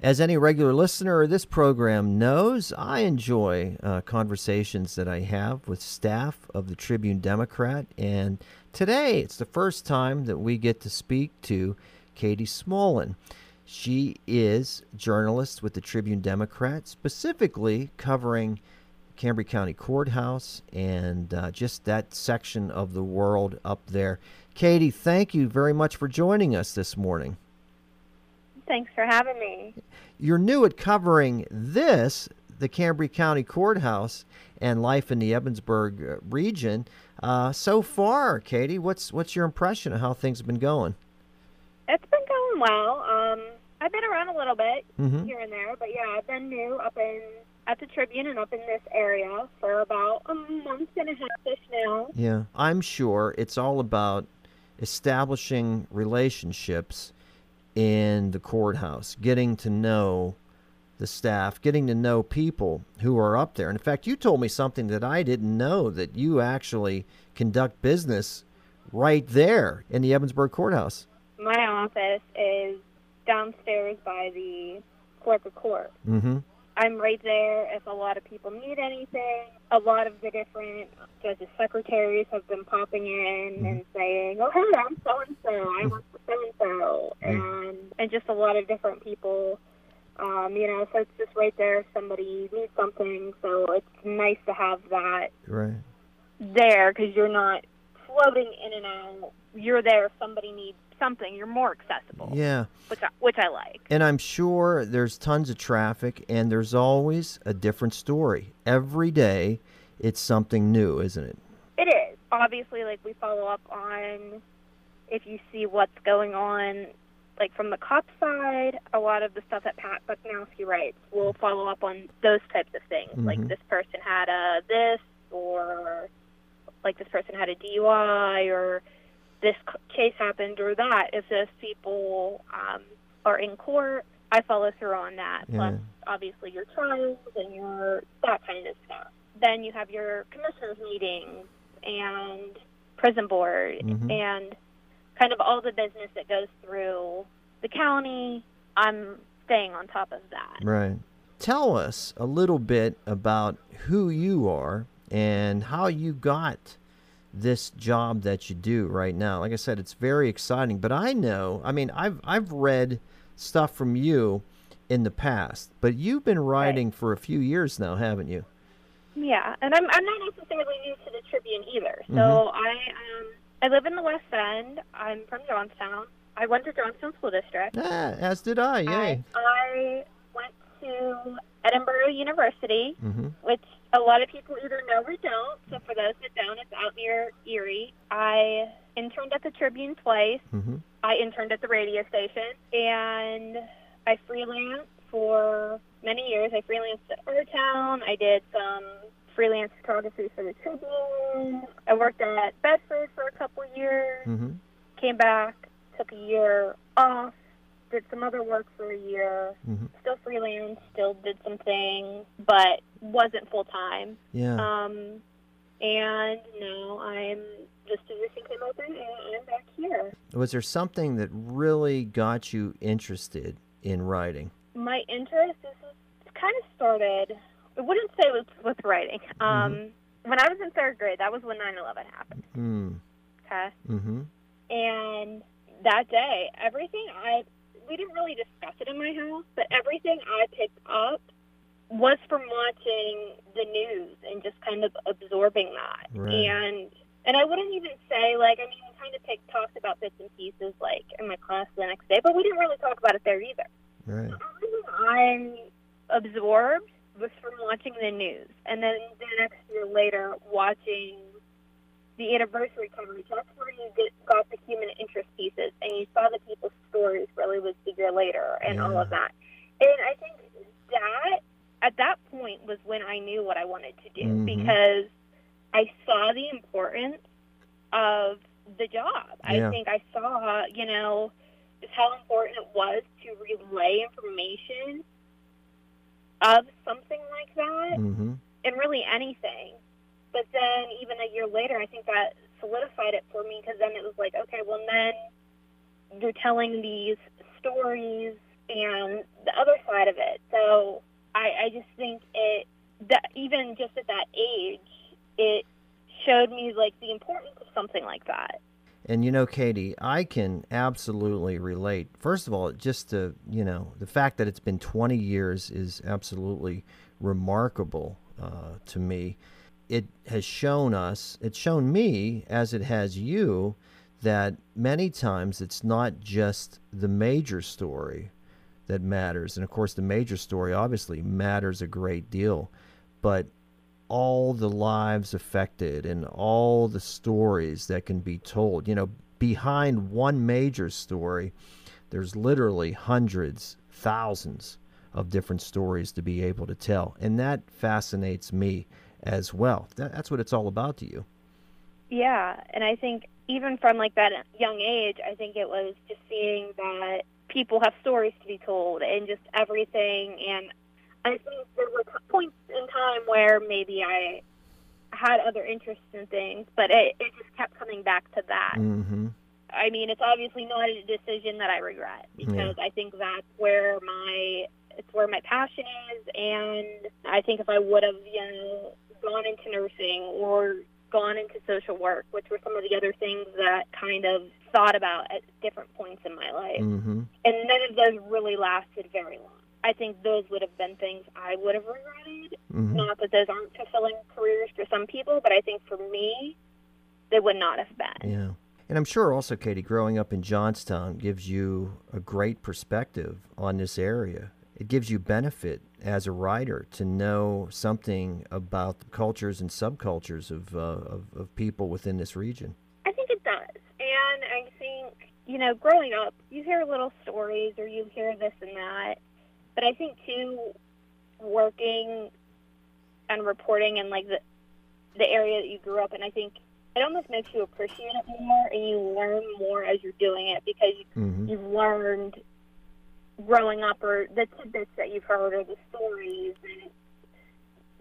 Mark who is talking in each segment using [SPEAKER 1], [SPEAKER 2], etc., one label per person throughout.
[SPEAKER 1] As any regular listener of this program knows, I enjoy uh, conversations that I have with staff of the Tribune Democrat. And today it's the first time that we get to speak to Katie Smolen. She is journalist with the Tribune Democrat, specifically covering Cambria County Courthouse and uh, just that section of the world up there. Katie, thank you very much for joining us this morning.
[SPEAKER 2] Thanks for having me.
[SPEAKER 1] You're new at covering this, the Cambria County Courthouse, and life in the Ebensburg uh, region. Uh, so far, Katie, what's what's your impression of how things have been going?
[SPEAKER 2] It's been going well. Um, I've been around a little bit
[SPEAKER 1] Mhm.
[SPEAKER 2] here and there, but yeah, I've been new up in at the Tribune and up in this area for about a month and a half now.
[SPEAKER 1] Yeah, I'm sure it's all about establishing relationships in the courthouse, getting to know the staff, getting to know people who are up there. And in fact, you told me something that I didn't know that you actually conduct business right there in the Ebensburg courthouse.
[SPEAKER 2] My office is downstairs by the clerk of court.
[SPEAKER 1] Mm-hmm.
[SPEAKER 2] I'm right there if a lot of people need anything. A lot of the different judges' secretaries have been popping in and saying, "Oh, hey, I'm so and so. I work for so and so," and and just a lot of different people. Um, you know, so it's just right there. If somebody needs something, so it's nice to have that
[SPEAKER 1] Right.
[SPEAKER 2] there because you're not floating in and out. You're there if somebody needs something. You're more accessible,
[SPEAKER 1] Yeah.
[SPEAKER 2] which I, which I like.
[SPEAKER 1] And I'm sure there's tons of traffic, and there's always a different story. Every day, it's something new, isn't it?
[SPEAKER 2] It is. Obviously, like we follow up on if you see what's going on, like from the cop side, a lot of the stuff that Pat Bucknowski writes, we'll follow up on those types of things. Like
[SPEAKER 1] Mhm.
[SPEAKER 2] this person had a this, or like this person had a DUI, or this case happened, or that. If those people um, are in court, I follow through on that. Plus, obviously, your trials and your that kind of stuff. Then you have your commissioners meetings and prison board
[SPEAKER 1] Mhm.
[SPEAKER 2] and kind of all the business that goes through the county. I'm staying on top of that.
[SPEAKER 1] Right. Tell us a little bit about who you are and how you got this job that you do right now. Like I said, it's very exciting, but I know, I mean, I've I've read stuff from you in the past, but you've been writing for a few years now, haven't you?
[SPEAKER 2] Yeah, and I'm I'm not necessarily new to the Tribune either. So
[SPEAKER 1] Mhm.
[SPEAKER 2] I um I live in the West End. I'm from Johnstown. I went to Johnstown School District.
[SPEAKER 1] Yeah, as did I. Yay.
[SPEAKER 2] I, I went to Edinboro University,
[SPEAKER 1] Mhm.
[SPEAKER 2] which a lot of people either know or don't. So for those that don't, it's out near Erie. I interned at the Tribune twice.
[SPEAKER 1] Mhm.
[SPEAKER 2] I interned at the radio station, and I freelanced for many years. I freelanced at Our Town. I did some freelance photography for the Tribune. I worked at Bedford for a couple years.
[SPEAKER 1] Mhm.
[SPEAKER 2] Came back, took a year off, did some other work for a year.
[SPEAKER 1] Mhm.
[SPEAKER 2] Still freelance, still did some things, but wasn't full time.
[SPEAKER 1] Yeah.
[SPEAKER 2] Um, and now I'm this position came open, and I'm back here.
[SPEAKER 1] Was there something that really got you interested in writing?
[SPEAKER 2] my interest this is kind of started I wouldn't say it was with writing. Um when I was in third grade, that was when nine eleven happened.
[SPEAKER 1] Mm.
[SPEAKER 2] Okay.
[SPEAKER 1] Mhm.
[SPEAKER 2] And that day, everything I we didn't really discuss it in my house, but everything I picked up was from watching the news and just kind of absorbing that.
[SPEAKER 1] Right.
[SPEAKER 2] And and I wouldn't even say like I mean we kind of picked, talked about bits and pieces like in my class the next day, but we didn't really talk about it there either.
[SPEAKER 1] Right.
[SPEAKER 2] I absorbed was from watching the news, and then the next year later watching the anniversary coverage. That's where you get, got the human interest pieces, and you saw the people's stories really was the year later, and all of that. And I think that at that point was when I knew what I wanted to do
[SPEAKER 1] Mhm.
[SPEAKER 2] because I saw the importance of the job.
[SPEAKER 1] Yeah.
[SPEAKER 2] I think I saw, you know, just how important it was to relay information of something like that
[SPEAKER 1] Mhm.
[SPEAKER 2] and really anything. But then even a year later, I think that solidified it for me because then it was like, okay, well then you're telling these stories and the other side of it. So I, I just think it that even just at that age, it showed me like the importance of something like that.
[SPEAKER 1] And you know, Katie, I can absolutely relate. First of all, just to, you know, the fact that it's been 20 years is absolutely remarkable uh, to me. It has shown us, it's shown me, as it has you, that many times it's not just the major story that matters. And of course, the major story obviously matters a great deal, but all the lives affected and all the stories that can be told. You know, behind one major story, there's literally hundreds, thousands of different stories to be able to tell. And that fascinates me as well. That, that's what it's all about to you.
[SPEAKER 2] Yeah. And I think even from like that young age, I think it was just seeing that people have stories to be told and just everything. And I think there were points in time where maybe I had other interests in things, but it, it just kept coming back to that.
[SPEAKER 1] Mm-hmm.
[SPEAKER 2] I mean, it's obviously not a decision that I regret because yeah. I think that's where my it's where my passion is, and I think if I would have you know gone into nursing or gone into social work, which were some of the other things that kind of thought about at different points in my life,
[SPEAKER 1] mm-hmm.
[SPEAKER 2] and none of those really lasted very long. I think those would have been things I would have regretted.
[SPEAKER 1] Mm-hmm.
[SPEAKER 2] Not that those aren't fulfilling careers for some people, but I think for me, they would not have been.
[SPEAKER 1] Yeah. And I'm sure also, Katie, growing up in Johnstown gives you a great perspective on this area. It gives you benefit as a writer to know something about the cultures and subcultures of, uh, of, of people within this region.
[SPEAKER 2] I think it does. And I think, you know, growing up, you hear little stories or you hear this and that but I think too, working and reporting in like the the area that you grew up in, I think it almost makes you appreciate it more, and you learn more as you're doing it because
[SPEAKER 1] mm-hmm.
[SPEAKER 2] you've learned growing up or the tidbits that you've heard or the stories and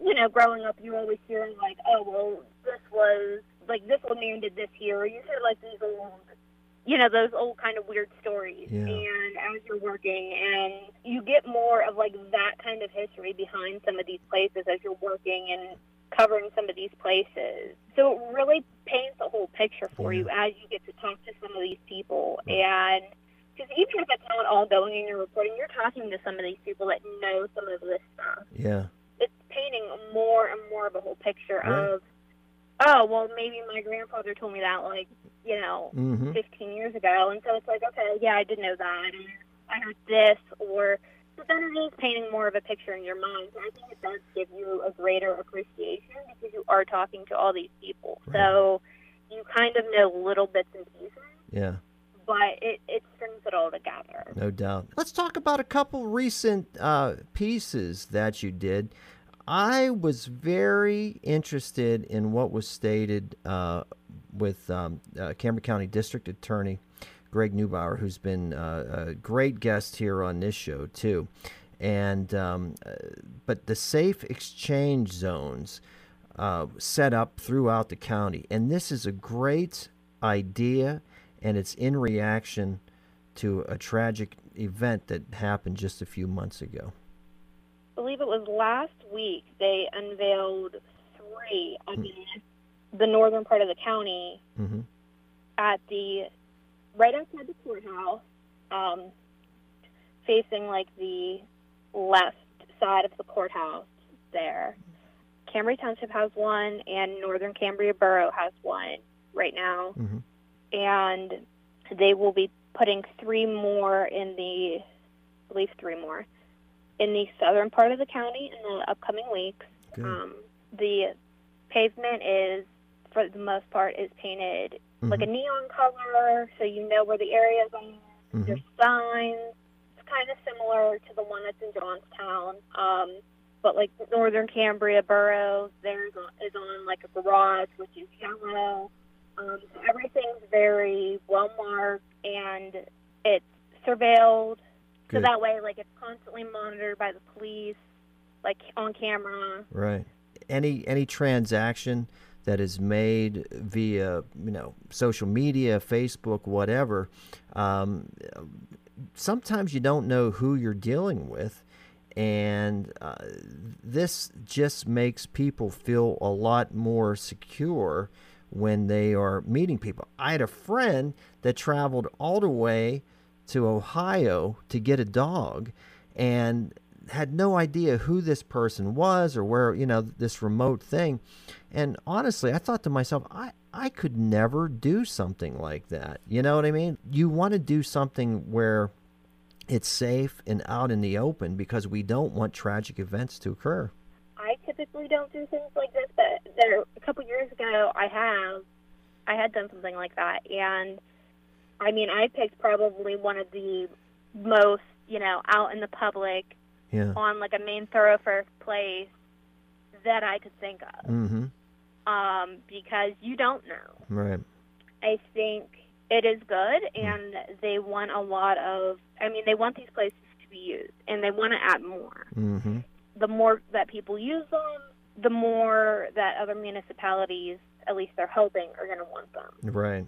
[SPEAKER 2] you know growing up you always hear like oh well this was like this old man did this here or you hear like these old you know those old kind of weird stories.
[SPEAKER 1] Yeah.
[SPEAKER 2] and as you're working and you get more of like that kind of history behind some of these places as you're working and covering some of these places. So it really paints a whole picture for
[SPEAKER 1] yeah.
[SPEAKER 2] you as you get to talk to some of these people. And because even if it's not all going in your reporting you're talking to some of these people that know some of this stuff.
[SPEAKER 1] Yeah.
[SPEAKER 2] It's painting more and more of a whole picture of oh well maybe my grandfather told me that like you know
[SPEAKER 1] mm-hmm.
[SPEAKER 2] 15 years ago and so it's like okay yeah i did know that and i heard this or but then it is painting more of a picture in your mind so i think it does give you a greater appreciation because you are talking to all these people
[SPEAKER 1] right.
[SPEAKER 2] so you kind of know little bits and pieces
[SPEAKER 1] yeah
[SPEAKER 2] but it, it strings it all together.
[SPEAKER 1] No doubt. Let's talk about a couple recent uh, pieces that you did. I was very interested in what was stated uh, with um, uh, Cambria County District Attorney Greg Neugebauer, who's been uh, a great guest here on this show too. And um, uh, but the safe exchange zones uh, set up throughout the county, and this is a great idea, and it's in reaction to a tragic event that happened just a few months ago.
[SPEAKER 2] I believe it was last week they unveiled three the northern part of the county
[SPEAKER 1] mm-hmm.
[SPEAKER 2] at the right outside the courthouse, um, facing like the left side of the courthouse there. Cambria Township has one, and Northern Cambria Borough has one right now,
[SPEAKER 1] mm-hmm.
[SPEAKER 2] and they will be putting three more in the, I believe three more in the southern part of the county in the upcoming weeks. Um, the pavement is, for the most part, is painted
[SPEAKER 1] mm-hmm.
[SPEAKER 2] like a neon color, so you know where the areas are.
[SPEAKER 1] Mm-hmm.
[SPEAKER 2] There's signs. It's kind of similar to the one that's in Johnstown. Um, but like Northern Cambria Borough, there's is on like a garage, which is yellow. Um, so everything's very well marked and it's surveilled
[SPEAKER 1] Good.
[SPEAKER 2] so that way, like it's constantly monitored by the police, like on camera.
[SPEAKER 1] Right. Any any transaction that is made via you know social media, Facebook, whatever, um, sometimes you don't know who you're dealing with. And uh, this just makes people feel a lot more secure when they are meeting people. I had a friend that traveled all the way to Ohio to get a dog and had no idea who this person was or where, you know, this remote thing. And honestly, I thought to myself, I, I could never do something like that. You know what I mean? You want to do something where it's safe and out in the open because we don't want tragic events to occur.
[SPEAKER 2] I typically don't do things like this, but there a couple years ago I have I had done something like that and I mean I picked probably one of the most, you know, out in the public
[SPEAKER 1] Yeah.
[SPEAKER 2] on like a main thoroughfare place that I could think of.
[SPEAKER 1] Mm-hmm.
[SPEAKER 2] Um, because you don't know.
[SPEAKER 1] Right.
[SPEAKER 2] I think it is good, and they want a lot of. I mean, they want these places to be used, and they want to add more.
[SPEAKER 1] Mm-hmm.
[SPEAKER 2] The more that people use them, the more that other municipalities, at least they're hoping, are going to want them.
[SPEAKER 1] Right.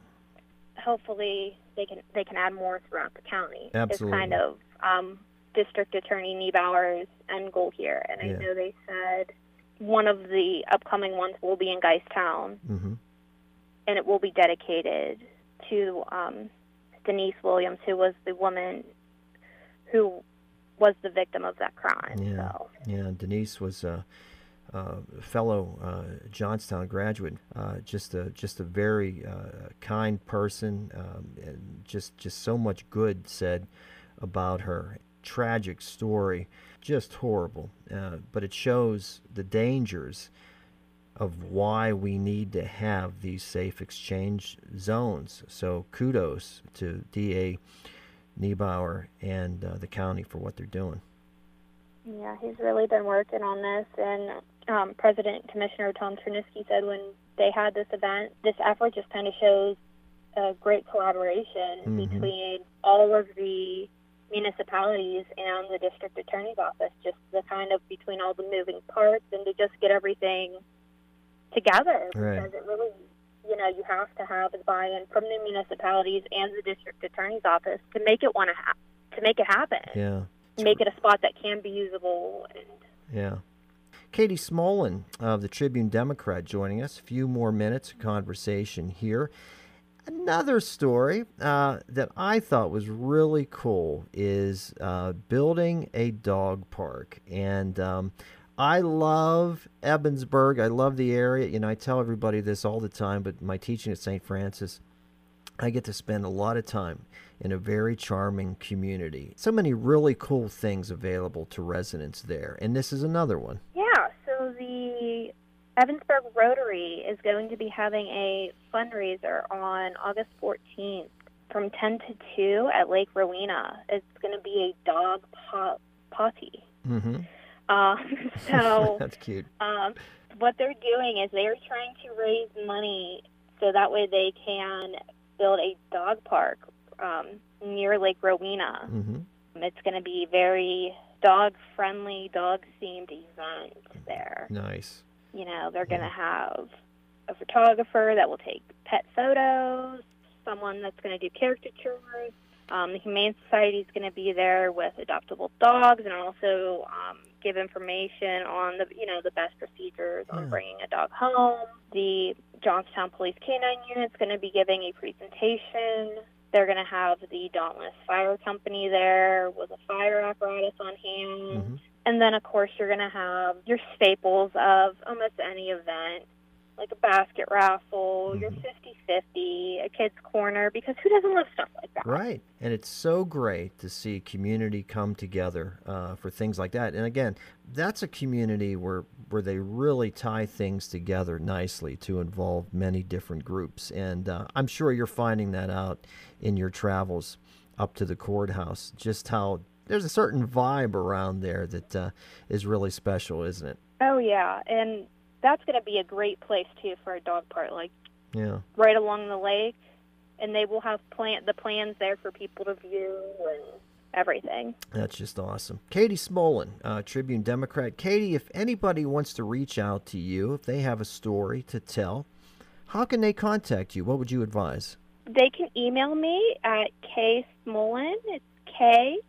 [SPEAKER 2] Hopefully, they can they can add more throughout the county.
[SPEAKER 1] Absolutely.
[SPEAKER 2] It's kind of um, District Attorney Neugebauer's end goal here, and
[SPEAKER 1] Yeah.
[SPEAKER 2] I know they said one of the upcoming ones will be in Geistown
[SPEAKER 1] Mm-hmm.
[SPEAKER 2] and it will be dedicated to um, Denise Williams, who was the woman who was the victim of that crime.
[SPEAKER 1] Yeah.
[SPEAKER 2] So
[SPEAKER 1] Yeah. Denise was a, a fellow uh, Johnstown graduate. Uh, just a just a very uh, kind person. Um, and just just so much good said about her. Tragic story, just horrible. Uh, but it shows the dangers of why we need to have these safe exchange zones. So kudos to DA Neugebauer and uh, the county for what they're doing.
[SPEAKER 2] yeah, he's really been working on this. And um, President Commissioner Tom Chernisky said when they had this event, this effort just kind of shows a great collaboration
[SPEAKER 1] Mhm.
[SPEAKER 2] between all of the municipalities and the district attorney's office, just the kind of between all the moving parts and to just get everything together
[SPEAKER 1] Right.
[SPEAKER 2] because it really, you know, you have to have the buy-in from the municipalities and the district attorney's office to make it want to ha- to make it happen,
[SPEAKER 1] Yeah.
[SPEAKER 2] make it a spot that can be usable. And
[SPEAKER 1] Yeah. Katie Smolen of the Tribune Democrat joining us. A few more minutes of conversation here. Another story uh, that I thought was really cool is uh, building a dog park. And um, I love Ebensburg. I love the area. You know, I tell everybody this all the time, but my teaching at St. Francis, I get to spend a lot of time in a very charming community. So many really cool things available to residents there, and this is another one.
[SPEAKER 2] Yeah, so the Ebensburg Rotary is going to be having a fundraiser on August 14th from 10 to 2 at Lake Rowena. It's going to be a dog pot- potty.
[SPEAKER 1] Mm-hmm.
[SPEAKER 2] Um, so
[SPEAKER 1] That's cute.
[SPEAKER 2] um, what they're doing is they're trying to raise money so that way they can build a dog park um, near Lake Rowena.
[SPEAKER 1] Mm-hmm.
[SPEAKER 2] It's going to be very dog friendly, dog themed event there.
[SPEAKER 1] Nice.
[SPEAKER 2] You know, they're going to have a photographer that will take pet photos, someone that's going to do caricatures. Um, the Humane Society is going to be there with adoptable dogs and also um, give information on the you know the best procedures on
[SPEAKER 1] Yeah.
[SPEAKER 2] bringing a dog home. The Johnstown Police Canine Unit is going to be giving a presentation. They're going to have the Dauntless Fire Company there with a fire apparatus on hand.
[SPEAKER 1] hmm
[SPEAKER 2] And then, of course, you're going to have your staples of almost any event, like a basket raffle, your
[SPEAKER 1] Mhm.
[SPEAKER 2] 50 50, a kid's corner, because who doesn't love stuff like that?
[SPEAKER 1] Right. And it's so great to see community come together uh, for things like that. And again, that's a community where, where they really tie things together nicely to involve many different groups. And uh, I'm sure you're finding that out in your travels up to the courthouse, just how there's a certain vibe around there that uh, is really special, isn't it?
[SPEAKER 2] Oh, yeah. And that's going to be a great place, too, for a dog park, like
[SPEAKER 1] Yeah.
[SPEAKER 2] right along the lake. And they will have plan- the plans there for people to view and everything.
[SPEAKER 1] That's just awesome. Katie Smolen, uh, Tribune Democrat. Katie, if anybody wants to reach out to you, if they have a story to tell, how can they contact you? What would you advise?
[SPEAKER 2] They can email me at k ksmolen. It's K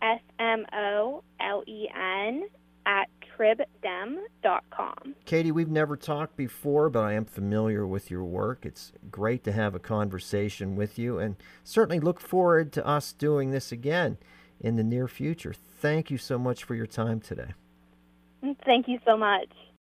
[SPEAKER 2] S M O L E N at tribdem.com.
[SPEAKER 1] Katie, we've never talked before, but I am familiar with your work. It's great to have a conversation with you and certainly look forward to us doing this again in the near future. Thank you so much for your time today.
[SPEAKER 2] Thank you so much.